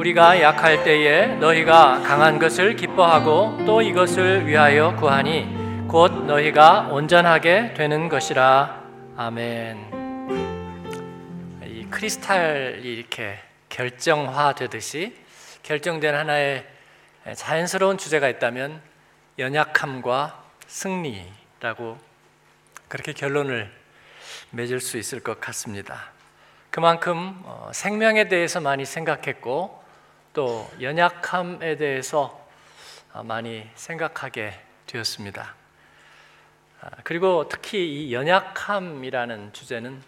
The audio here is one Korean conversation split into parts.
우리가 약할 때에 너희가 강한 것을 기뻐하고 또 이것을 위하여 구하니 곧 너희가 온전하게 되는 것이라. 아멘. 이 크리스탈이 이렇게 결정화되듯이 결정된 하나의 자연스러운 주제가 있다면 연약함과 승리라고 그렇게 결론을 맺을 수 있을 것 같습니다. 그만큼 어, 생명에 대해서 많이 생각했고 또 연약함에 대해서 어, 많이 생각하게 되었습니다. 아, 그리고 특히 이 연약함이라는 주제는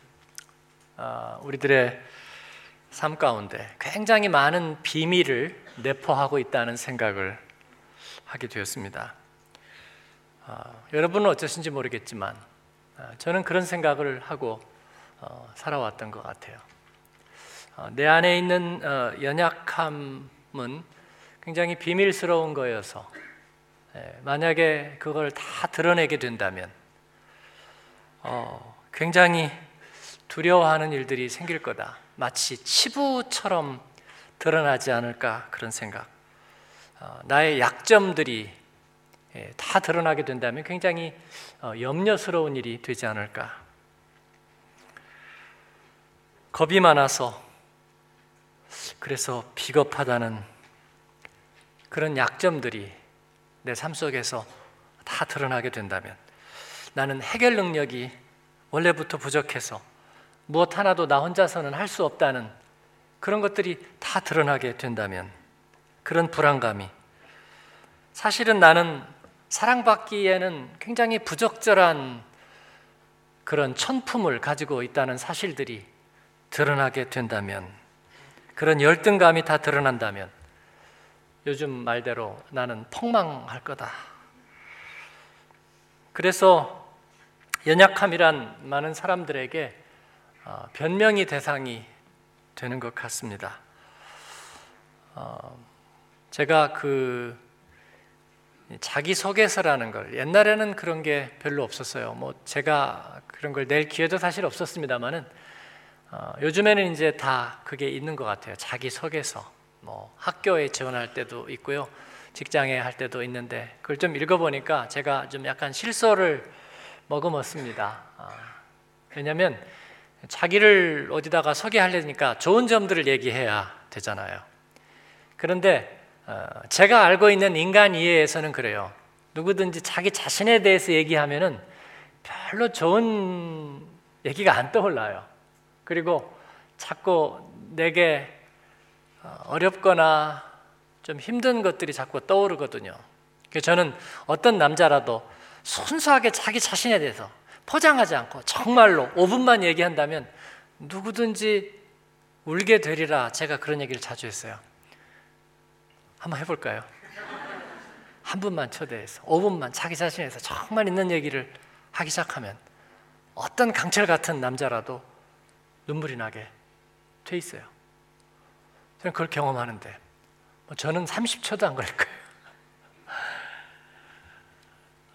어, 우리들의 삶 가운데 굉장히 많은 비밀을 내포하고 있다는 생각을 하게 되었습니다. 여러분은 어떠신지 모르겠지만 저는 그런 생각을 하고 어, 살아왔던 것 같아요. 어, 내 안에 있는 어, 연약함은 굉장히 비밀스러운 거여서 예, 만약에 그걸 다 드러내게 된다면 굉장히 두려워하는 일들이 생길 거다. 마치 치부처럼 드러나지 않을까 그런 생각. 나의 약점들이 예, 다 드러나게 된다면 굉장히 염려스러운 일이 되지 않을까 겁이 많아서 그래서 비겁하다는 그런 약점들이 내 삶 속에서 다 드러나게 된다면 나는 해결 능력이 원래부터 부족해서 무엇 하나도 나 혼자서는 할 수 없다는 그런 것들이 다 드러나게 된다면 그런 불안감이 사실은 나는 사랑받기에는 굉장히 부적절한 그런 천품을 가지고 있다는 사실들이 드러나게 된다면 그런 열등감이 다 드러난다면 요즘 말대로 나는 폭망할 거다. 그래서 연약함이란 많은 사람들에게 어, 변명이 대상이 되는 것 같습니다. 어, 제가 그 자기소개서라는 걸 옛날에는 그런 게 별로 없었어요. 뭐 제가 그런 걸 낼 기회도 사실 없었습니다만은 어, 요즘에는 이제 다 그게 있는 것 같아요. 자기 소개서. 뭐 학교에 지원할 때도 있고요. 직장에 할 때도 있는데 그걸 좀 읽어보니까 제가 좀 약간 실소를 머금었습니다. 어, 왜냐하면 자기를 어디다가 소개하려니까 좋은 점들을 얘기해야 되잖아요. 그런데 어, 제가 알고 있는 인간 이해에서는 그래요. 누구든지 자기 자신에 대해서 얘기하면은 별로 좋은 얘기가 안 떠올라요. 그리고 자꾸 내게 어, 어렵거나 좀 힘든 것들이 자꾸 떠오르거든요. 저는 어떤 남자라도 순수하게 자기 자신에 대해서 포장하지 않고 정말로 5분만 얘기한다면 누구든지 울게 되리라 제가 그런 얘기를 자주 했어요. 한번 해볼까요? 한 분만 초대해서 5분만 자기 자신에서 정말 있는 얘기를 하기 시작하면 어떤 강철 같은 남자라도 눈물이 나게 돼 있어요. 저는 그걸 경험하는데 뭐 저는 30초도 안 걸릴 거예요.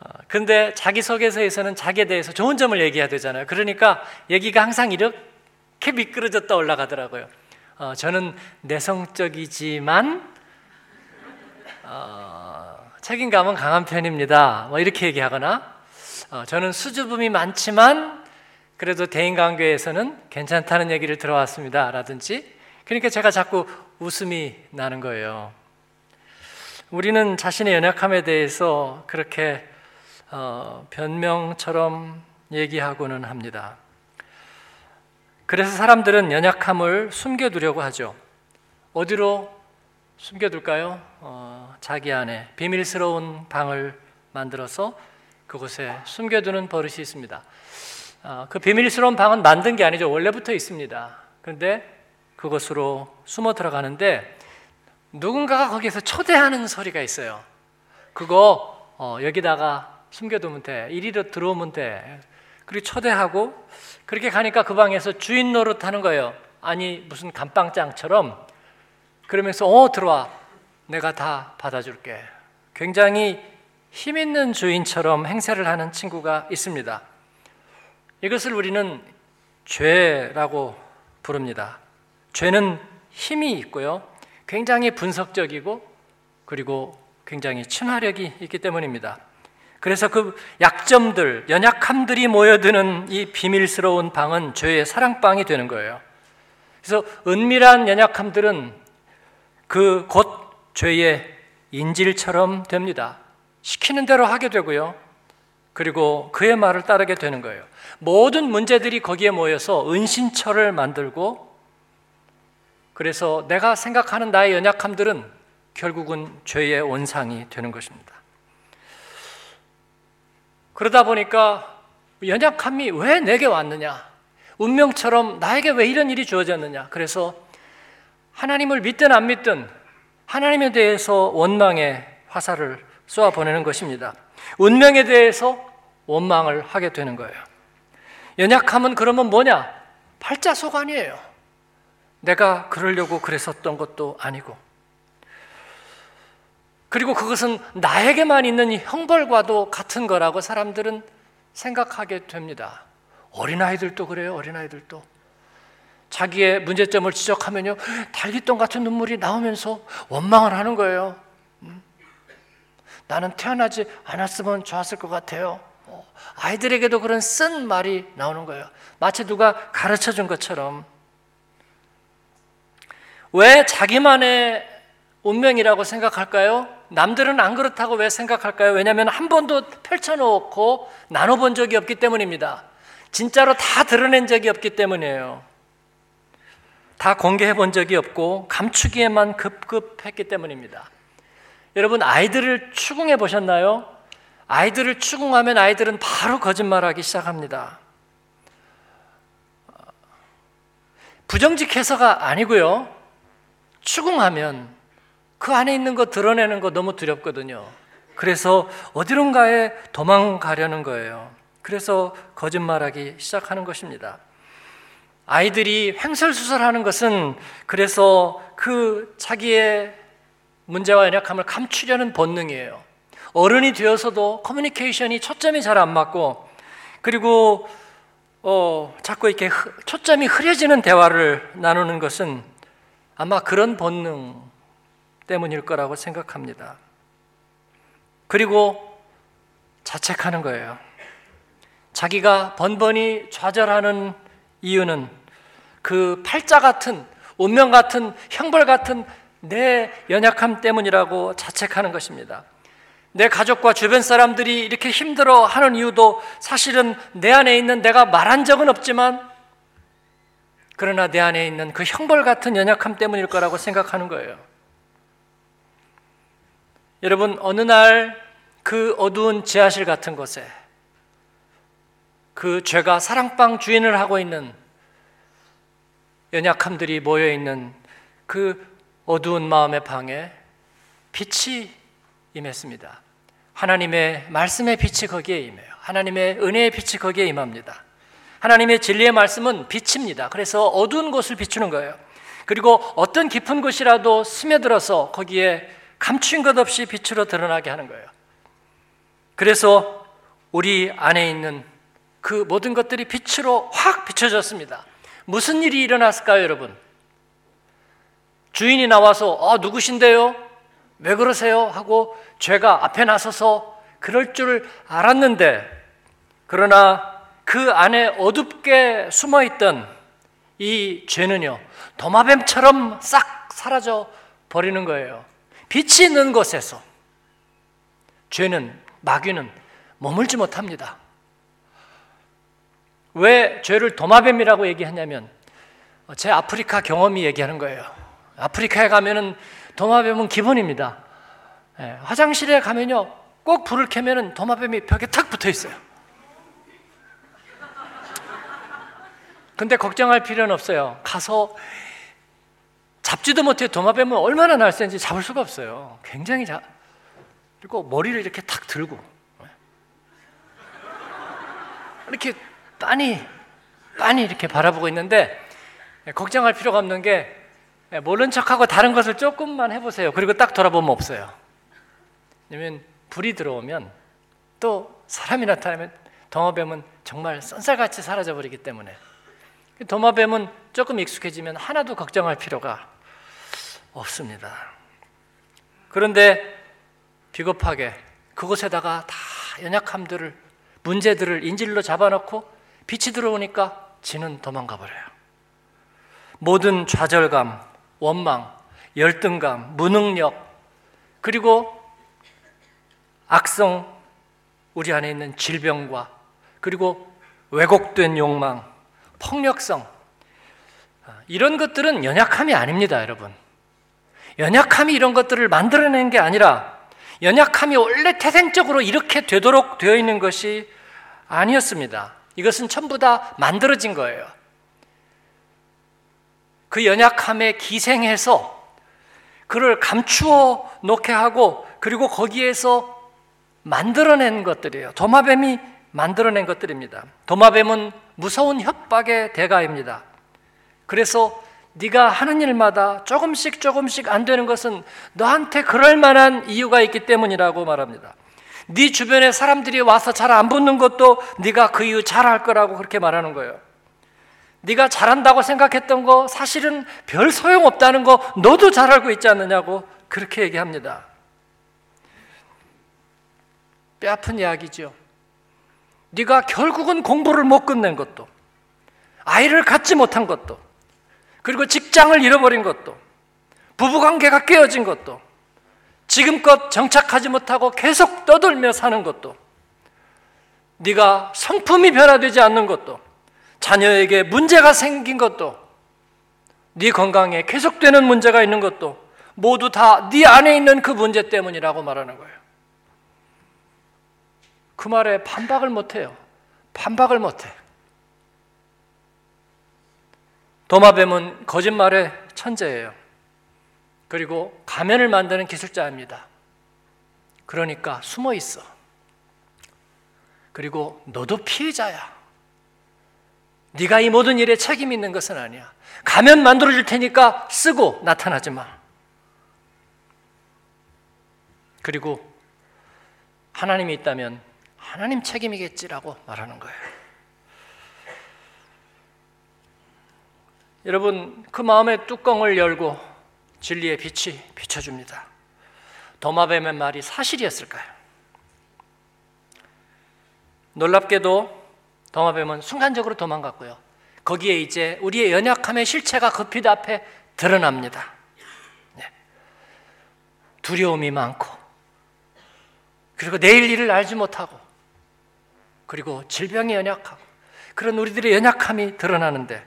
어, 근데 자기소개서에서는 자기에 대해서 좋은 점을 얘기해야 되잖아요. 그러니까 얘기가 항상 이렇게 미끄러졌다 올라가더라고요. 어, 저는 내성적이지만 어, 책임감은 강한 편입니다. 뭐 이렇게 얘기하거나 어, 저는 수줍음이 많지만 그래도 대인관계에서는 괜찮다는 얘기를 들어왔습니다. 라든지. 그러니까 제가 자꾸 웃음이 나는 거예요. 우리는 자신의 연약함에 대해서 그렇게 어, 변명처럼 얘기하고는 합니다. 그래서 사람들은 연약함을 숨겨두려고 하죠. 어디로 숨겨둘까요? 어, 자기 안에 비밀스러운 방을 만들어서 그곳에 숨겨두는 버릇이 있습니다. 어, 그 비밀스러운 방은 만든 게 아니죠. 원래부터 있습니다. 그런데 그것으로 숨어 들어가는데 누군가가 거기서 초대하는 소리가 있어요. 그거 어, 여기다가 숨겨두면 돼. 이리로 들어오면 돼. 그리고 초대하고 그렇게 가니까 그 방에서 주인 노릇하는 거예요. 아니 무슨 감방장처럼 그러면서 어 들어와. 내가 다 받아줄게. 굉장히 힘 있는 주인처럼 행세를 하는 친구가 있습니다. 이것을 우리는 죄라고 부릅니다. 죄는 힘이 있고요. 굉장히 분석적이고 그리고 굉장히 친화력이 있기 때문입니다. 그래서 그 약점들, 연약함들이 모여드는 이 비밀스러운 방은 죄의 사랑방이 되는 거예요. 그래서 은밀한 연약함들은 그 곧 죄의 인질처럼 됩니다. 시키는 대로 하게 되고요. 그리고 그의 말을 따르게 되는 거예요. 모든 문제들이 거기에 모여서 은신처를 만들고 그래서 내가 생각하는 나의 연약함들은 결국은 죄의 원상이 되는 것입니다. 그러다 보니까 연약함이 왜 내게 왔느냐? 운명처럼 나에게 왜 이런 일이 주어졌느냐? 그래서 하나님을 믿든 안 믿든 하나님에 대해서 원망의 화살을 쏘아 보내는 것입니다. 운명에 대해서 원망을 하게 되는 거예요. 연약함은 그러면 뭐냐? 팔자소관이에요. 내가 그러려고 그랬었던 것도 아니고. 그리고 그것은 나에게만 있는 형벌과도 같은 거라고 사람들은 생각하게 됩니다. 어린아이들도 그래요, 어린아이들도. 자기의 문제점을 지적하면요, 달기똥 같은 눈물이 나오면서 원망을 하는 거예요. 음? 나는 태어나지 않았으면 좋았을 것 같아요. 어, 아이들에게도 그런 쓴 말이 나오는 거예요. 마치 누가 가르쳐 준 것처럼. 왜 자기만의 운명이라고 생각할까요? 남들은 안 그렇다고 왜 생각할까요? 왜냐하면 한 번도 펼쳐놓고 나눠본 적이 없기 때문입니다. 진짜로 다 드러낸 적이 없기 때문이에요. 다 공개해 본 적이 없고 감추기에만 급급했기 때문입니다. 여러분 아이들을 추궁해 보셨나요? 아이들을 추궁하면 아이들은 바로 거짓말하기 시작합니다. 부정직 해서가 아니고요. 추궁하면 그 안에 있는 거 드러내는 거 너무 두렵거든요. 그래서 어디론가에 도망가려는 거예요. 그래서 거짓말하기 시작하는 것입니다. 아이들이 횡설수설하는 것은 그래서 그 자기의 문제와 연약함을 감추려는 본능이에요. 어른이 되어서도 커뮤니케이션이 초점이 잘 안 맞고 그리고 어, 자꾸 이렇게 초점이 흐려지는 대화를 나누는 것은 아마 그런 본능 때문일 거라고 생각합니다. 그리고 자책하는 거예요. 자기가 번번이 좌절하는 이유는 그 팔자 같은 운명 같은 형벌 같은 내 연약함 때문이라고 자책하는 것입니다. 내 가족과 주변 사람들이 이렇게 힘들어 하는 이유도 사실은 내 안에 있는 내가 말한 적은 없지만 그러나 내 안에 있는 그 형벌 같은 연약함 때문일 거라고 생각하는 거예요. 여러분, 어느 날 그 어두운 지하실 같은 곳에 그 죄가 사랑방 주인을 하고 있는 연약함들이 모여 있는 그 어두운 마음의 방에 빛이 임했습니다. 하나님의 말씀의 빛이 거기에 임해요. 하나님의 은혜의 빛이 거기에 임합니다. 하나님의 진리의 말씀은 빛입니다. 그래서 어두운 곳을 비추는 거예요. 그리고 어떤 깊은 곳이라도 스며들어서 거기에 감춘 것 없이 빛으로 드러나게 하는 거예요. 그래서 우리 안에 있는 그 모든 것들이 빛으로 확 비춰졌습니다. 무슨 일이 일어났을까요, 여러분? 주인이 나와서 아, 누구신데요? 왜 그러세요? 하고 죄가 앞에 나서서 그럴 줄 알았는데 그러나 그 안에 어둡게 숨어 있던 이 죄는요 도마뱀처럼 싹 사라져 버리는 거예요. 빛이 있는 곳에서 죄는 마귀는 머물지 못합니다. 왜 죄를 도마뱀이라고 얘기하냐면 제 아프리카 경험이 얘기하는 거예요. 아프리카에 가면은 도마뱀은 기본입니다. 예, 화장실에 가면요 꼭 불을 켜면은 도마뱀이 벽에 탁 붙어 있어요. 근데 걱정할 필요는 없어요. 가서 잡지도 못해 도마뱀은 얼마나 날쌘지 잡을 수가 없어요. 굉장히 자 그리고 머리를 이렇게 탁 들고 이렇게 빤히 빤히 이렇게 바라보고 있는데 걱정할 필요가 없는 게 모른 척하고 다른 것을 조금만 해보세요. 그리고 딱 돌아보면 없어요. 왜냐면 불이 들어오면 또 사람이 나타나면 도마뱀은 정말 쏜살같이 사라져 버리기 때문에 도마뱀은 조금 익숙해지면 하나도 걱정할 필요가 없습니다. 그런데 비겁하게 그곳에다가 다 연약함들을 문제들을 인질로 잡아놓고 빛이 들어오니까 지는 도망가 버려요. 모든 좌절감, 원망, 열등감, 무능력, 그리고 악성 우리 안에 있는 질병과 그리고 왜곡된 욕망, 폭력성 이런 것들은 연약함이 아닙니다, 여러분. 연약함이 이런 것들을 만들어낸 게 아니라 연약함이 원래 태생적으로 이렇게 되도록 되어 있는 것이 아니었습니다. 이것은 전부 다 만들어진 거예요. 그 연약함에 기생해서 그를 감추어 놓게 하고 그리고 거기에서 만들어낸 것들이에요. 도마뱀이 만들어낸 것들입니다. 도마뱀은 무서운 협박의 대가입니다. 그래서 네가 하는 일마다 조금씩 조금씩 안 되는 것은 너한테 그럴 만한 이유가 있기 때문이라고 말합니다. 네 주변에 사람들이 와서 잘 안 붙는 것도 네가 그 이유 잘 할 거라고 그렇게 말하는 거예요. 네가 잘한다고 생각했던 거 사실은 별 소용 없다는 거 너도 잘 알고 있지 않느냐고 그렇게 얘기합니다. 뼈 아픈 이야기죠. 네가 결국은 공부를 못 끝낸 것도 아이를 갖지 못한 것도 그리고 직장을 잃어버린 것도 부부관계가 깨어진 것도 지금껏 정착하지 못하고 계속 떠돌며 사는 것도 네가 성품이 변화되지 않는 것도 자녀에게 문제가 생긴 것도 네 건강에 계속되는 문제가 있는 것도 모두 다 네 안에 있는 그 문제 때문이라고 말하는 거예요. 그 말에 반박을 못 해요. 반박을 못 해. 도마뱀은 거짓말의 천재예요. 그리고 가면을 만드는 기술자입니다. 그러니까 숨어 있어. 그리고 너도 피해자야. 네가 이 모든 일에 책임 있는 것은 아니야. 가면 만들어 줄 테니까 쓰고 나타나지 마. 그리고 하나님이 있다면 하나님 책임이겠지라고 말하는 거예요. 여러분, 그 마음의 뚜껑을 열고 진리의 빛이 비춰줍니다. 도마뱀의 말이 사실이었을까요? 놀랍게도 도마뱀은 순간적으로 도망갔고요. 거기에 이제 우리의 연약함의 실체가 급히 앞에 드러납니다. 네. 두려움이 많고, 그리고 내일 일을 알지 못하고, 그리고 질병에 연약하고, 그런 우리들의 연약함이 드러나는데,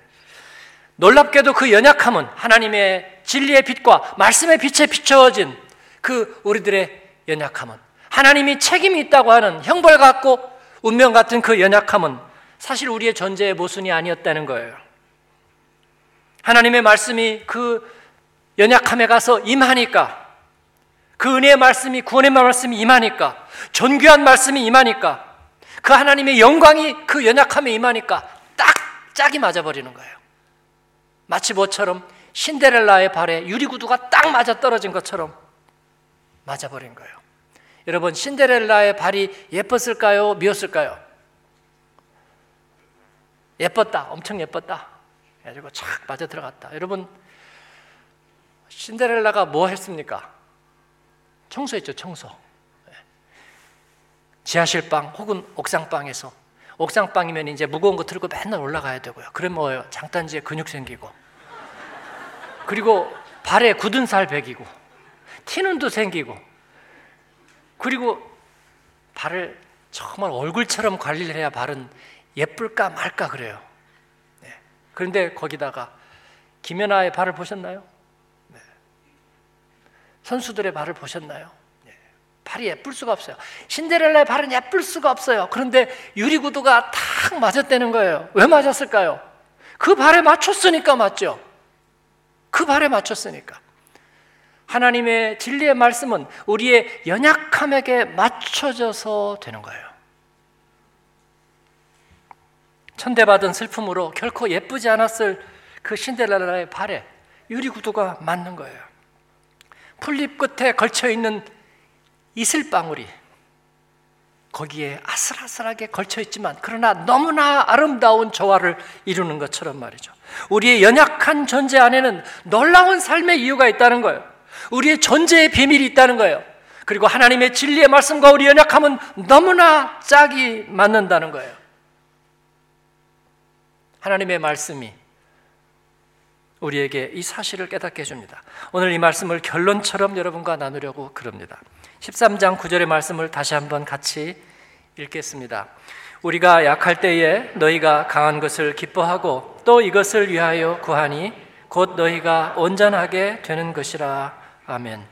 놀랍게도 그 연약함은 하나님의 진리의 빛과 말씀의 빛에 비춰진 그 우리들의 연약함은 하나님이 책임이 있다고 하는 형벌 같고 운명 같은 그 연약함은 사실 우리의 존재의 모순이 아니었다는 거예요. 하나님의 말씀이 그 연약함에 가서 임하니까 그 은혜의 말씀이 구원의 말씀이 임하니까 존귀한 말씀이 임하니까 그 하나님의 영광이 그 연약함에 임하니까 딱 짝이 맞아버리는 거예요. 마치 뭐처럼 신데렐라의 발에 유리구두가 딱 맞아 떨어진 것처럼 맞아버린 거예요. 여러분, 신데렐라의 발이 예뻤을까요? 미웠을까요? 예뻤다. 엄청 예뻤다. 그래가지고 착 빠져 들어갔다. 여러분, 신데렐라가 뭐 했습니까? 청소했죠, 청소. 예. 지하실방 혹은 옥상방에서 옥상방이면 이제 무거운 거 들고 맨날 올라가야 되고요. 그럼 뭐예요? 장단지에 근육 생기고 그리고 발에 굳은 살 배기고 티눈도 생기고 그리고 발을 정말 얼굴처럼 관리를 해야 발은 예쁠까 말까 그래요. 네. 그런데 거기다가 김연아의 발을 보셨나요? 네. 선수들의 발을 보셨나요? 네. 발이 예쁠 수가 없어요. 신데렐라의 발은 예쁠 수가 없어요. 그런데 유리구두가 탁 맞았다는 거예요. 왜 맞았을까요? 그 발에 맞췄으니까 맞죠. 그 발에 맞췄으니까. 하나님의 진리의 말씀은 우리의 연약함에게 맞춰져서 되는 거예요. 천대받은 슬픔으로 결코 예쁘지 않았을 그 신데렐라의 발에 유리구두가 맞는 거예요. 풀잎 끝에 걸쳐 있는 이슬방울이 거기에 아슬아슬하게 걸쳐 있지만 그러나 너무나 아름다운 조화를 이루는 것처럼 말이죠. 우리의 연약한 존재 안에는 놀라운 삶의 이유가 있다는 거예요. 우리의 존재의 비밀이 있다는 거예요. 그리고 하나님의 진리의 말씀과 우리 연약함은 너무나 짝이 맞는다는 거예요. 하나님의 말씀이 우리에게 이 사실을 깨닫게 해줍니다. 오늘 이 말씀을 결론처럼 여러분과 나누려고 그럽니다. 13장 9절의 말씀을 다시 한번 같이 읽겠습니다. 우리가 약할 때에 너희가 강한 것을 기뻐하고 또 이것을 위하여 구하니 곧 너희가 온전하게 되는 것이라. 아멘.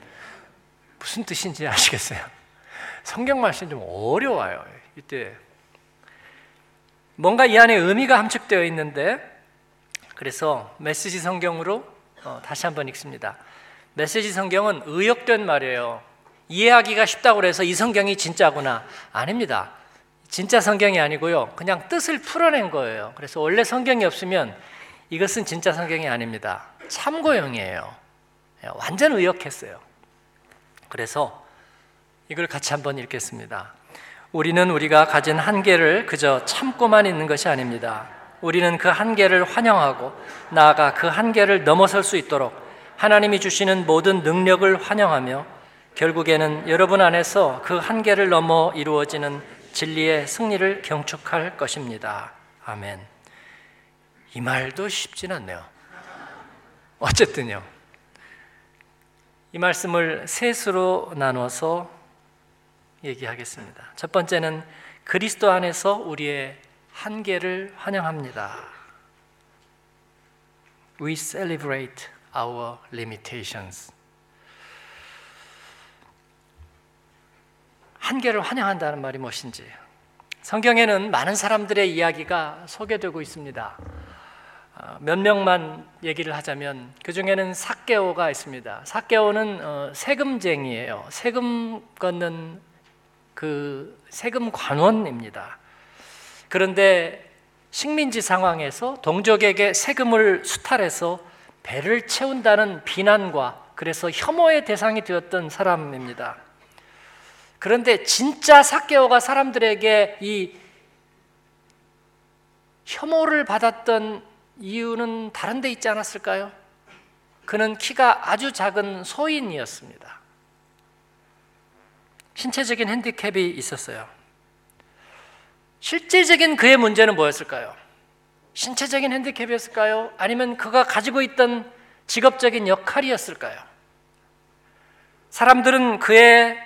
무슨 뜻인지 아시겠어요? 성경 말씀 좀 어려워요. 이때 뭔가 이 안에 의미가 함축되어 있는데 그래서 메시지 성경으로 어, 다시 한번 읽습니다. 메시지 성경은 의역된 말이에요. 이해하기가 쉽다고 해서 이 성경이 진짜구나. 아닙니다. 진짜 성경이 아니고요. 그냥 뜻을 풀어낸 거예요. 그래서 원래 성경이 없으면 이것은 진짜 성경이 아닙니다. 참고용이에요. 예, 완전 의역했어요. 그래서 이걸 같이 한번 읽겠습니다. 우리는 우리가 가진 한계를 그저 참고만 있는 것이 아닙니다. 우리는 그 한계를 환영하고 나아가 그 한계를 넘어설 수 있도록 하나님이 주시는 모든 능력을 환영하며 결국에는 여러분 안에서 그 한계를 넘어 이루어지는 진리의 승리를 경축할 것입니다. 아멘. 이 말도 쉽진 않네요. 어쨌든요. 이 말씀을 셋으로 나눠서 얘기하겠습니다. 첫 번째는 그리스도 안에서 우리의 한계를 환영합니다. We celebrate our limitations. 한계를 환영한다는 말이 무엇인지 성경에는 많은 사람들의 이야기가 소개되고 있습니다. 어, 몇 명만 얘기를 하자면 그 중에는 사개오가 있습니다. 사개오는 어, 세금쟁이에요. 세금 걷는 그 세금 관원입니다. 그런데 식민지 상황에서 동족에게 세금을 수탈해서 배를 채운다는 비난과 그래서 혐오의 대상이 되었던 사람입니다. 그런데 진짜 사케오가 사람들에게 이 혐오를 받았던 이유는 다른 데 있지 않았을까요? 그는 키가 아주 작은 소인이었습니다. 신체적인 핸디캡이 있었어요. 실질적인 그의 문제는 뭐였을까요? 신체적인 핸디캡이었을까요? 아니면 그가 가지고 있던 직업적인 역할이었을까요? 사람들은 그의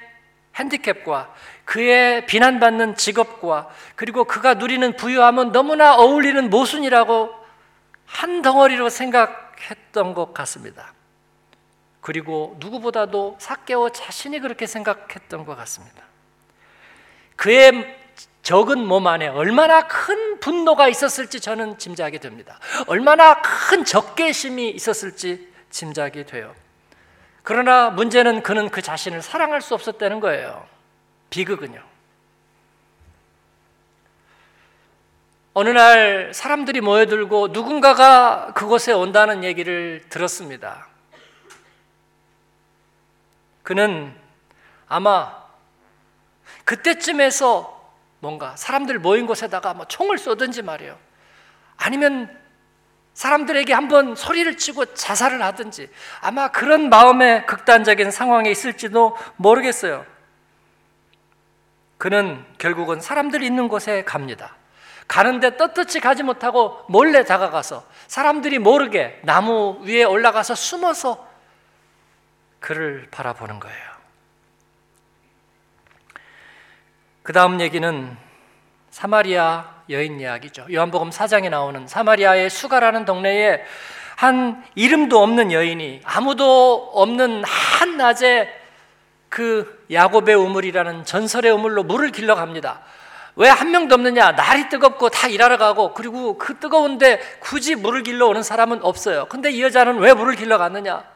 핸디캡과 그의 비난받는 직업과 그리고 그가 누리는 부유함은 너무나 어울리는 모순이라고 한 덩어리로 생각했던 것 같습니다. 그리고 누구보다도 사개오 자신이 그렇게 생각했던 것 같습니다. 그의 적은 몸 안에 얼마나 큰 분노가 있었을지 저는 짐작이 됩니다. 얼마나 큰 적개심이 있었을지 짐작이 돼요. 그러나 문제는 그는 그 자신을 사랑할 수 없었다는 거예요. 비극은요. 어느 날 사람들이 모여들고 누군가가 그곳에 온다는 얘기를 들었습니다. 그는 아마 그때쯤에서 뭔가 사람들 모인 곳에다가 뭐 총을 쏘든지 말이에요. 아니면 사람들에게 한번 소리를 치고 자살을 하든지 아마 그런 마음의 극단적인 상황에 있을지도 모르겠어요. 그는 결국은 사람들이 있는 곳에 갑니다. 가는데 떳떳이 가지 못하고 몰래 다가가서 사람들이 모르게 나무 위에 올라가서 숨어서 그를 바라보는 거예요. 그 다음 얘기는 사마리아 여인 이야기죠. 요한복음 4장에 나오는 사마리아의 수가라는 동네에 한 이름도 없는 여인이 아무도 없는 한낮에 그 야곱의 우물이라는 전설의 우물로 물을 길러 갑니다. 왜 한 명도 없느냐? 날이 뜨겁고 다 일하러 가고 그리고 그 뜨거운데 굳이 물을 길러 오는 사람은 없어요. 근데 이 여자는 왜 물을 길러 갔느냐?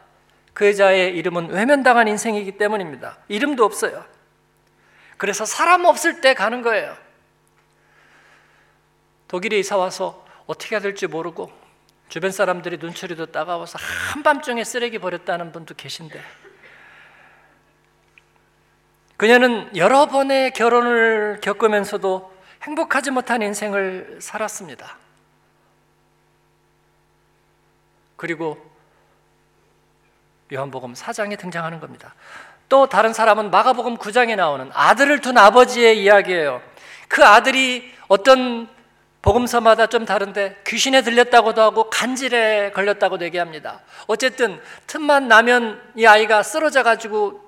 그 여자의 이름은 외면당한 인생이기 때문입니다. 이름도 없어요. 그래서 사람 없을 때 가는 거예요. 독일에 이사 와서 어떻게 해야 될지 모르고 주변 사람들이 눈초리도 따가워서 한밤중에 쓰레기 버렸다는 분도 계신데 그녀는 여러 번의 결혼을 겪으면서도 행복하지 못한 인생을 살았습니다. 그리고 요한복음 4장에 등장하는 겁니다. 또 다른 사람은 마가복음 9장에 나오는 아들을 둔 아버지의 이야기예요. 그 아들이 어떤 복음서마다 좀 다른데 귀신에 들렸다고도 하고 간질에 걸렸다고도 얘기합니다. 어쨌든 틈만 나면 이 아이가 쓰러져 가지고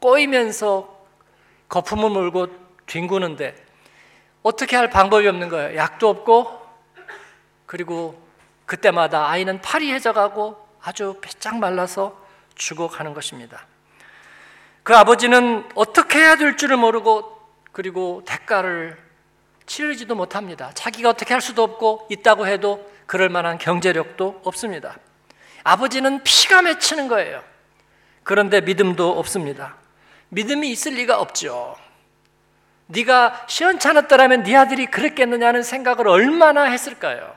꼬이면서 거품을 물고 뒹구는데 어떻게 할 방법이 없는 거예요. 약도 없고 그리고 그때마다 아이는 팔이 해져 가고 아주 배짝 말라서 죽어가는 것입니다. 그 아버지는 어떻게 해야 될 줄을 모르고 그리고 대가를 치르지도 못합니다. 자기가 어떻게 할 수도 없고 있다고 해도 그럴 만한 경제력도 없습니다. 아버지는 피가 맺히는 거예요. 그런데 믿음도 없습니다. 믿음이 있을 리가 없죠. 네가 시원찮았더라면 네 아들이 그랬겠느냐는 생각을 얼마나 했을까요?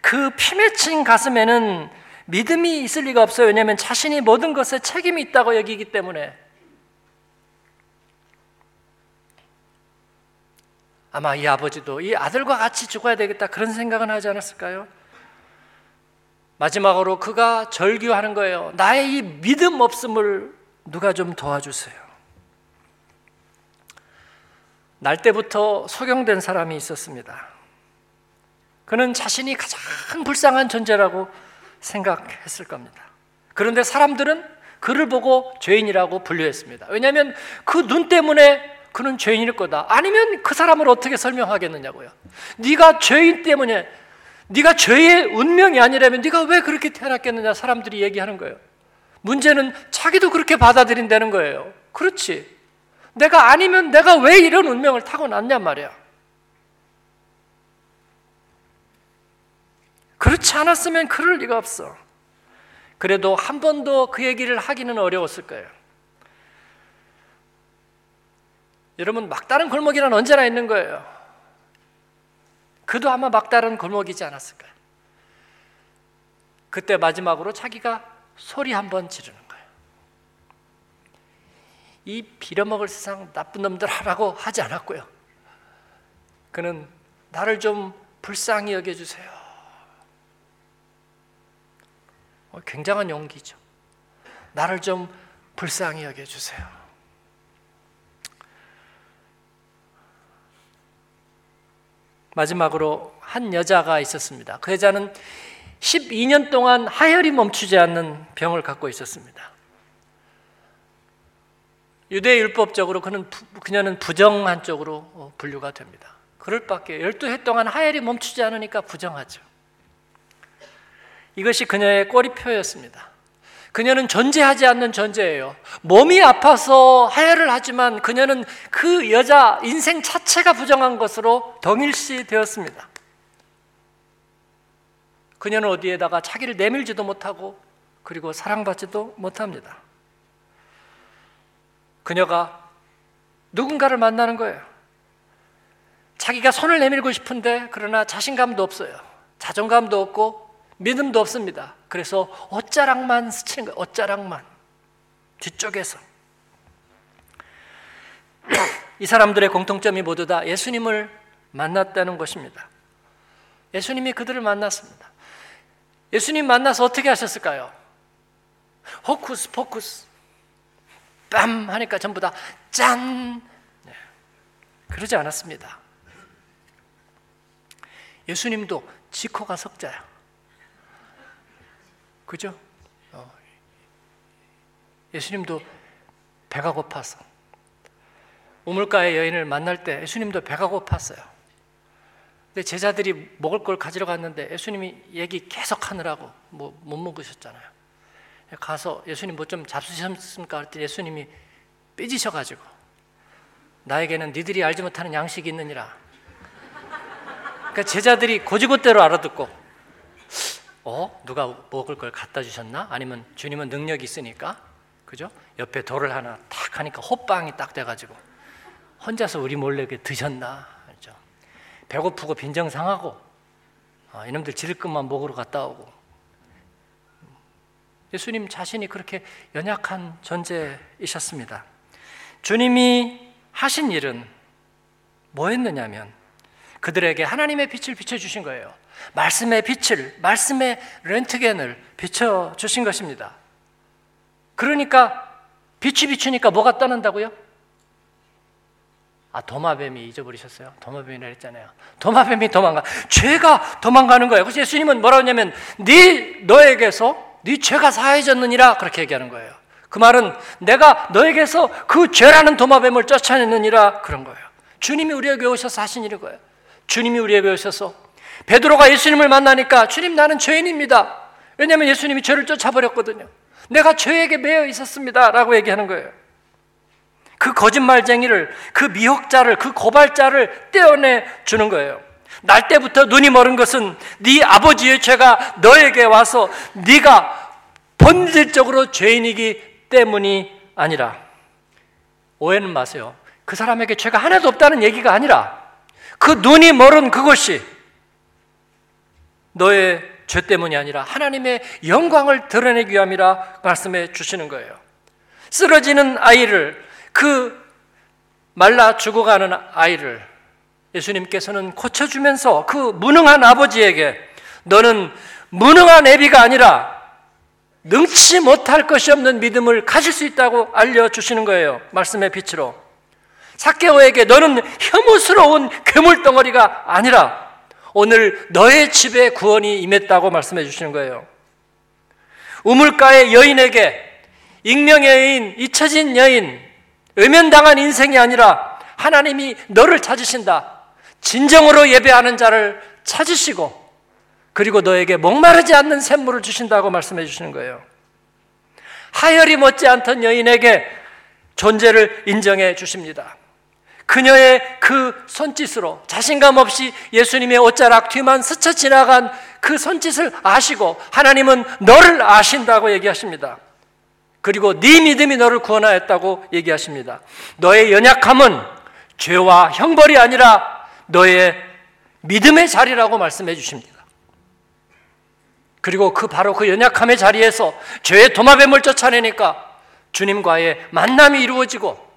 그 피 맺힌 가슴에는 믿음이 있을 리가 없어요. 왜냐하면 자신이 모든 것에 책임이 있다고 여기기 때문에 아마 이 아버지도 이 아들과 같이 죽어야 되겠다 그런 생각은 하지 않았을까요? 마지막으로 그가 절규하는 거예요. 나의 이 믿음 없음을 누가 좀 도와주세요. 날 때부터 소경된 사람이 있었습니다. 그는 자신이 가장 불쌍한 존재라고 생각했을 겁니다. 그런데 사람들은 그를 보고 죄인이라고 분류했습니다. 왜냐하면 그 눈 때문에 그는 죄인일 거다. 아니면 그 사람을 어떻게 설명하겠느냐고요. 네가 죄인 때문에 네가 죄의 운명이 아니라면 네가 왜 그렇게 태어났겠느냐 사람들이 얘기하는 거예요. 문제는 자기도 그렇게 받아들인다는 거예요. 그렇지. 내가 아니면 내가 왜 이런 운명을 타고났냔 말이야. 그렇지 않았으면 그럴 리가 없어. 그래도 한 번도 그 얘기를 하기는 어려웠을 거예요. 여러분 막다른 골목이란 언제나 있는 거예요. 그도 아마 막다른 골목이지 않았을까요? 그때 마지막으로 자기가 소리 한 번 지르는 거예요. 이 빌어먹을 세상 나쁜 놈들 하라고 하지 않았고요. 그는 나를 좀 불쌍히 여겨주세요. 어, 굉장한 용기죠. 나를 좀 불쌍히 여겨 주세요. 마지막으로 한 여자가 있었습니다. 그 여자는 12년 동안 하혈이 멈추지 않는 병을 갖고 있었습니다. 유대 율법적으로 그는 그녀는 부정한 쪽으로 어, 분류가 됩니다. 그럴 밖에 12해 동안 하혈이 멈추지 않으니까 부정하죠. 이것이 그녀의 꼬리표였습니다. 그녀는 존재하지 않는 존재예요. 몸이 아파서 하혈을 하지만 그녀는 그 여자 인생 자체가 부정한 것으로 동일시 되었습니다. 그녀는 어디에다가 자기를 내밀지도 못하고 그리고 사랑받지도 못합니다. 그녀가 누군가를 만나는 거예요. 자기가 손을 내밀고 싶은데 그러나 자신감도 없어요. 자존감도 없고 믿음도 없습니다. 그래서 옷자락만 스치는 거예요. 옷자락만. 뒤쪽에서. 이 사람들의 공통점이 모두 다 예수님을 만났다는 것입니다. 예수님이 그들을 만났습니다. 예수님 만나서 어떻게 하셨을까요? 호쿠스 포쿠스. 빰 하니까 전부 다 짠! 네. 그러지 않았습니다. 예수님도 지코가 석자야. 그죠? 어. 예수님도 배가 고파서 우물가의 여인을 만날 때 예수님도 배가 고팠어요. 근데 제자들이 먹을 걸 가지러 갔는데 예수님이 얘기 계속 하느라고 뭐 못 먹으셨잖아요. 가서 예수님 뭐 좀 잡수셨습니까? 그랬더니 예수님이 삐지셔가지고 나에게는 니들이 알지 못하는 양식이 있느니라. 그러니까 제자들이 고지고대로 알아듣고 어? 누가 먹을 걸 갖다 주셨나? 아니면 주님은 능력이 있으니까 그죠? 옆에 돌을 하나 탁 하니까 호빵이 딱 돼가지고 혼자서 우리 몰래 드셨나? 그죠? 배고프고 빈정 상하고 아, 이놈들 지를 것만 먹으러 갔다 오고 예수님 자신이 그렇게 연약한 존재이셨습니다. 주님이 하신 일은 뭐였느냐면 그들에게 하나님의 빛을 비춰 주신 거예요. 말씀의 빛을, 말씀의 렌트겐을 비춰주신 것입니다. 그러니까 빛이 비추니까 뭐가 떠난다고요? 아, 도마뱀이 잊어버리셨어요? 도마뱀이라 했잖아요. 도마뱀이 도망가. 죄가 도망가는 거예요. 그래서 예수님은 뭐라고 하냐면, 네, 너에게서 네 죄가 사해졌느니라. 그렇게 얘기하는 거예요. 그 말은 내가 너에게서 그 죄라는 도마뱀을 쫓아냈느니라. 그런 거예요. 주님이 우리에게 오셔서 하신 일인 거예요. 주님이 우리에게 오셔서 베드로가 예수님을 만나니까 주님 나는 죄인입니다. 왜냐하면 예수님이 죄를 쫓아버렸거든요. 내가 죄에게 매여 있었습니다. 라고 얘기하는 거예요. 그 거짓말쟁이를, 그 미혹자를, 그 고발자를 떼어내 주는 거예요. 날 때부터 눈이 멀은 것은 네 아버지의 죄가 너에게 와서 네가 본질적으로 죄인이기 때문이 아니라 오해는 마세요. 그 사람에게 죄가 하나도 없다는 얘기가 아니라 그 눈이 멀은 그것이 너의 죄 때문이 아니라 하나님의 영광을 드러내기 위함이라 말씀해 주시는 거예요. 쓰러지는 아이를 그 말라 죽어가는 아이를 예수님께서는 고쳐주면서 그 무능한 아버지에게 너는 무능한 애비가 아니라 능치 못할 것이 없는 믿음을 가질 수 있다고 알려주시는 거예요. 말씀의 빛으로. 사케오에게 너는 혐오스러운 괴물덩어리가 아니라 오늘 너의 집에 구원이 임했다고 말씀해 주시는 거예요. 우물가의 여인에게 익명의 여인, 잊혀진 여인, 외면당한 인생이 아니라 하나님이 너를 찾으신다. 진정으로 예배하는 자를 찾으시고 그리고 너에게 목마르지 않는 샘물을 주신다고 말씀해 주시는 거예요. 하열이 못지 않던 여인에게 존재를 인정해 주십니다. 그녀의 그 손짓으로 자신감 없이 예수님의 옷자락 뒤만 스쳐 지나간 그 손짓을 아시고 하나님은 너를 아신다고 얘기하십니다. 그리고 네 믿음이 너를 구원하였다고 얘기하십니다. 너의 연약함은 죄와 형벌이 아니라 너의 믿음의 자리라고 말씀해 주십니다. 그리고 그 바로 그 연약함의 자리에서 죄의 도마뱀을 쫓아내니까 주님과의 만남이 이루어지고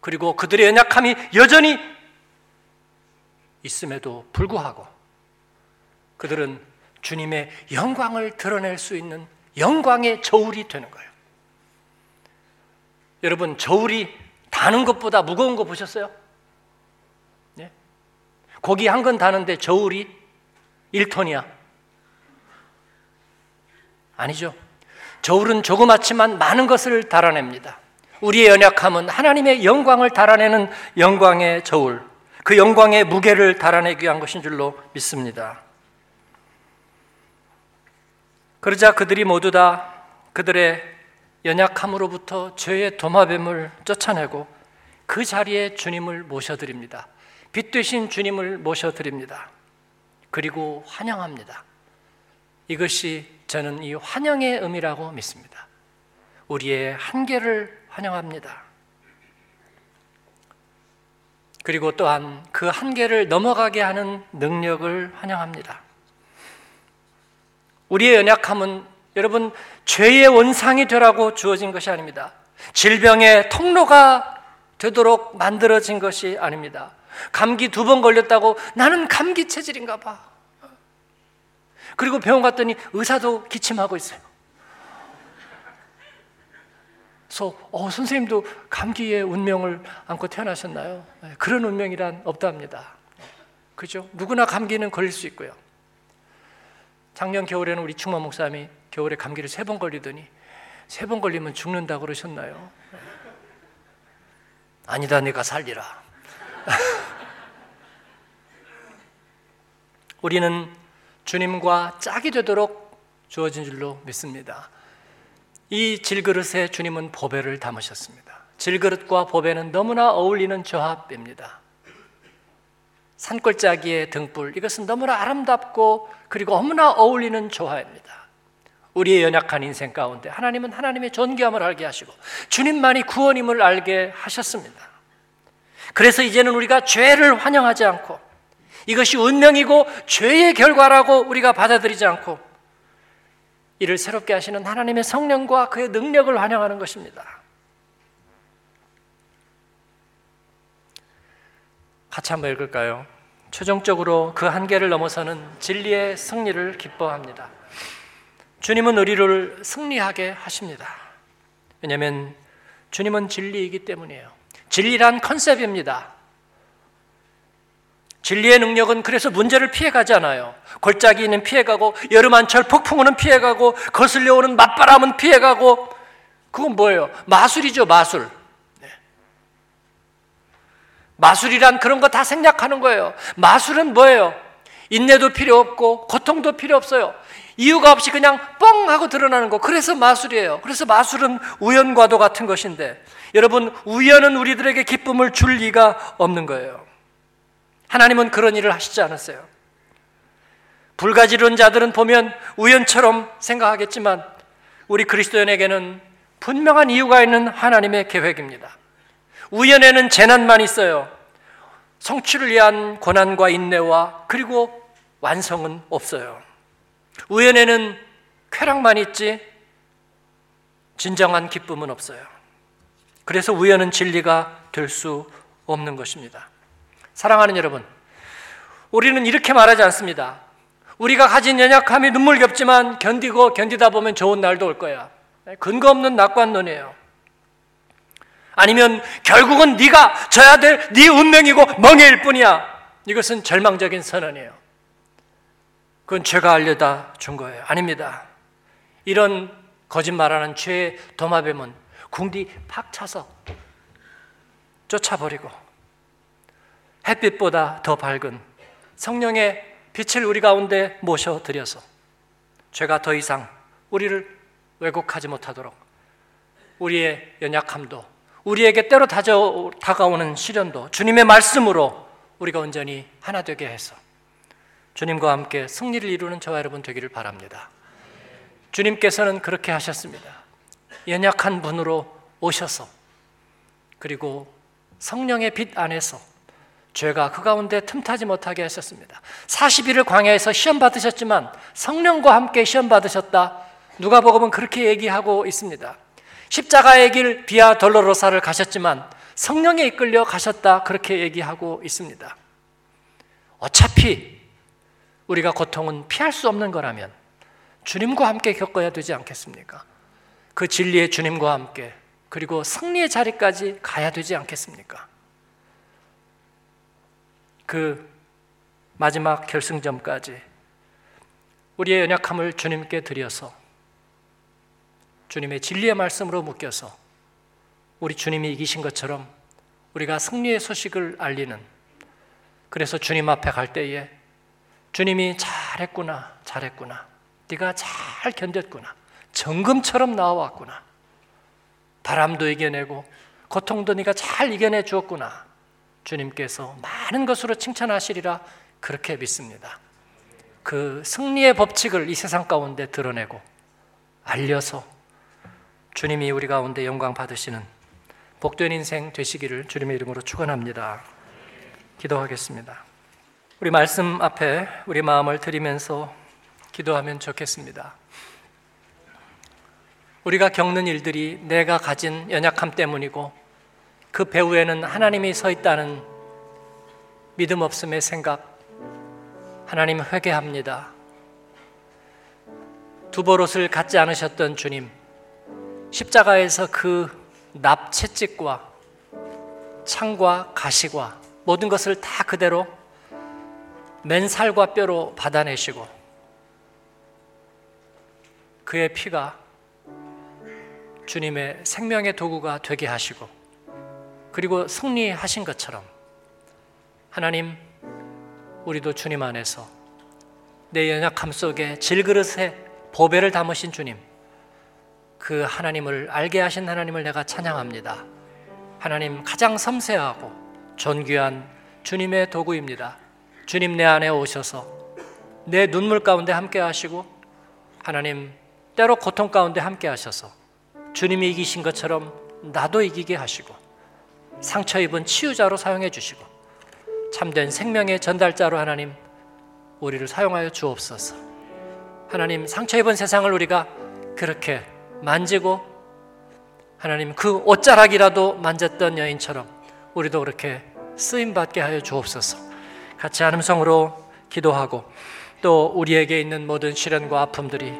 그리고 그들의 연약함이 여전히 있음에도 불구하고 그들은 주님의 영광을 드러낼 수 있는 영광의 저울이 되는 거예요. 여러분, 저울이 다는 것보다 무거운 거 보셨어요? 네? 고기 한 건 다는데 저울이 1톤이야. 아니죠. 저울은 조그맣지만 많은 것을 달아냅니다. 우리의 연약함은 하나님의 영광을 달아내는 영광의 저울, 그 영광의 무게를 달아내기 위한 것인 줄로 믿습니다. 그러자 그들이 모두 다 그들의 연약함으로부터 죄의 도마뱀을 쫓아내고 그 자리에 주님을 모셔드립니다. 빛 되신 주님을 모셔드립니다. 그리고 환영합니다. 이것이 저는 이 환영의 의미라고 믿습니다. 우리의 한계를 환영합니다. 그리고 또한 그 한계를 넘어가게 하는 능력을 환영합니다. 우리의 연약함은 여러분 죄의 원상이 되라고 주어진 것이 아닙니다. 질병의 통로가 되도록 만들어진 것이 아닙니다. 감기 두 번 걸렸다고 나는 감기 체질인가 봐. 그리고 병원 갔더니 의사도 기침하고 있어요. 그래서 어, 선생님도 감기의 운명을 안고 태어나셨나요? 네, 그런 운명이란 없답니다. 그죠? 누구나 감기는 걸릴 수 있고요. 작년 겨울에는 우리 충만 목사님이 겨울에 감기를 세 번 걸리더니 세 번 걸리면 죽는다 그러셨나요? 아니다, 네가 살리라. 우리는 주님과 짝이 되도록 주어진 줄로 믿습니다. 이 질그릇에 주님은 보배를 담으셨습니다. 질그릇과 보배는 너무나 어울리는 조합입니다. 산골짜기의 등불, 이것은 너무나 아름답고 그리고 너무나 어울리는 조화입니다. 우리의 연약한 인생 가운데 하나님은 하나님의 존귀함을 알게 하시고 주님만이 구원임을 알게 하셨습니다. 그래서 이제는 우리가 죄를 환영하지 않고 이것이 운명이고 죄의 결과라고 우리가 받아들이지 않고 이를 새롭게 하시는 하나님의 성령과 그의 능력을 환영하는 것입니다. 같이 한번 읽을까요? 최종적으로 그 한계를 넘어서는 진리의 승리를 기뻐합니다. 주님은 의리를 승리하게 하십니다. 왜냐하면 주님은 진리이기 때문이에요. 진리란 컨셉입니다. 진리의 능력은 그래서 문제를 피해가지 않아요. 골짜기는 피해가고 여름 한철 폭풍우는 피해가고 거슬려 오는 맞바람은 피해가고 그건 뭐예요? 마술이죠, 마술. 네. 마술이란 그런 거 다 생략하는 거예요. 마술은 뭐예요? 인내도 필요 없고 고통도 필요 없어요. 이유가 없이 그냥 뻥 하고 드러나는 거. 그래서 마술이에요. 그래서 마술은 우연과도 같은 것인데 여러분 우연은 우리들에게 기쁨을 줄 리가 없는 거예요. 하나님은 그런 일을 하시지 않았어요. 불가지론자들은 보면 우연처럼 생각하겠지만 우리 그리스도인에게는 분명한 이유가 있는 하나님의 계획입니다. 우연에는 재난만 있어요. 성취를 위한 고난과 인내와 그리고 완성은 없어요. 우연에는 쾌락만 있지 진정한 기쁨은 없어요. 그래서 우연은 진리가 될 수 없는 것입니다. 사랑하는 여러분, 우리는 이렇게 말하지 않습니다. 우리가 가진 연약함이 눈물겹지만 견디고 견디다 보면 좋은 날도 올 거야. 근거 없는 낙관론이에요. 아니면 결국은 네가 져야 될 네 운명이고 멍해일 뿐이야. 이것은 절망적인 선언이에요. 그건 죄가 알려다 준 거예요. 아닙니다. 이런 거짓말하는 죄의 도마뱀은 궁디 팍 차서 쫓아버리고 햇빛보다 더 밝은 성령의 빛을 우리 가운데 모셔드려서 죄가 더 이상 우리를 왜곡하지 못하도록 우리의 연약함도 우리에게 때로 다가오는 시련도 주님의 말씀으로 우리가 온전히 하나 되게 해서 주님과 함께 승리를 이루는 저와 여러분 되기를 바랍니다. 주님께서는 그렇게 하셨습니다. 연약한 분으로 오셔서 그리고 성령의 빛 안에서 죄가 그 가운데 틈타지 못하게 하셨습니다. 40일을 광야에서 시험 받으셨지만 성령과 함께 시험 받으셨다. 누가복음은 그렇게 얘기하고 있습니다. 십자가의 길 비아 doloro사를 가셨지만 성령에 이끌려 가셨다. 그렇게 얘기하고 있습니다. 어차피 우리가 고통은 피할 수 없는 거라면 주님과 함께 겪어야 되지 않겠습니까? 그 진리의 주님과 함께 그리고 승리의 자리까지 가야 되지 않겠습니까? 그 마지막 결승점까지 우리의 연약함을 주님께 드려서 주님의 진리의 말씀으로 묶여서 우리 주님이 이기신 것처럼 우리가 승리의 소식을 알리는 그래서 주님 앞에 갈 때에 주님이 잘했구나 잘했구나 네가 잘 견뎠구나 정금처럼 나와왔구나 바람도 이겨내고 고통도 네가 잘 이겨내 주었구나 주님께서 많은 것으로 칭찬하시리라 그렇게 믿습니다. 그 승리의 법칙을 이 세상 가운데 드러내고 알려서 주님이 우리 가운데 영광 받으시는 복된 인생 되시기를 주님의 이름으로 축원합니다. 기도하겠습니다. 우리 말씀 앞에 우리 마음을 드리면서 기도하면 좋겠습니다. 우리가 겪는 일들이 내가 가진 연약함 때문이고 그 배후에는 하나님이 서 있다는 믿음 없음의 생각, 하나님 회개합니다. 두버롯을 갖지 않으셨던 주님, 십자가에서 그 납채찍과 창과 가시과 모든 것을 다 그대로 맨살과 뼈로 받아내시고 그의 피가 주님의 생명의 도구가 되게 하시고 그리고 승리하신 것처럼 하나님 우리도 주님 안에서 내 연약함 속에 질그릇에 보배를 담으신 주님 그 하나님을 알게 하신 하나님을 내가 찬양합니다. 하나님 가장 섬세하고 존귀한 주님의 도구입니다. 주님 내 안에 오셔서 내 눈물 가운데 함께 하시고 하나님 때로 고통 가운데 함께 하셔서 주님이 이기신 것처럼 나도 이기게 하시고 상처 입은 치유자로 사용해 주시고 참된 생명의 전달자로 하나님 우리를 사용하여 주옵소서. 하나님 상처 입은 세상을 우리가 그렇게 만지고 하나님 그 옷자락이라도 만졌던 여인처럼 우리도 그렇게 쓰임 받게 하여 주옵소서. 같이 한음성으로 기도하고 또 우리에게 있는 모든 시련과 아픔들이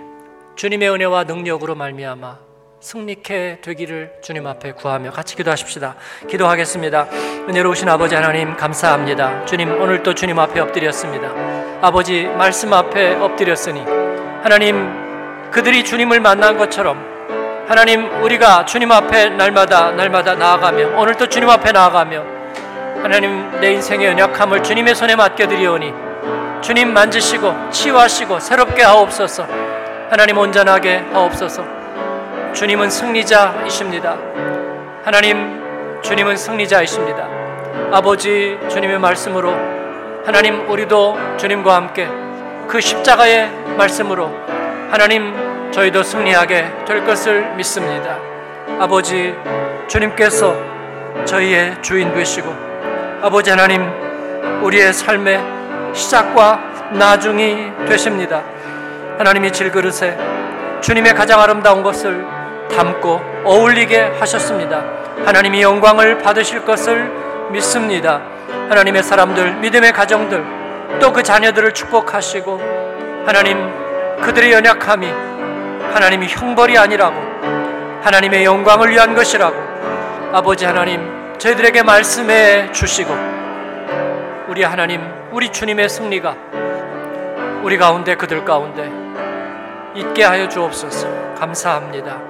주님의 은혜와 능력으로 말미암아 승리케 되기를 주님 앞에 구하며 같이 기도하십시다. 기도하겠습니다. 은혜로우신 아버지 하나님 감사합니다. 주님 오늘 또 주님 앞에 엎드렸습니다. 아버지 말씀 앞에 엎드렸으니 하나님 그들이 주님을 만난 것처럼 하나님 우리가 주님 앞에 날마다 날마다 나아가며 오늘 또 주님 앞에 나아가며 하나님 내 인생의 연약함을 주님의 손에 맡겨드리오니 주님 만지시고 치유하시고 새롭게 하옵소서 하나님 온전하게 하옵소서 주님은 승리자이십니다 하나님 주님은 승리자이십니다 아버지 주님의 말씀으로 하나님 우리도 주님과 함께 그 십자가의 말씀으로 하나님 저희도 승리하게 될 것을 믿습니다. 아버지 주님께서 저희의 주인 되시고 아버지 하나님 우리의 삶의 시작과 나중이 되십니다. 하나님이 질그릇에 주님의 가장 아름다운 것을 담고 어울리게 하셨습니다. 하나님이 영광을 받으실 것을 믿습니다. 하나님의 사람들, 믿음의 가정들, 또 그 자녀들을 축복하시고 하나님 그들의 연약함이 하나님이 형벌이 아니라고 하나님의 영광을 위한 것이라고 아버지 하나님 저희들에게 말씀해 주시고 우리 하나님 우리 주님의 승리가 우리 가운데 그들 가운데 있게 하여 주옵소서 감사합니다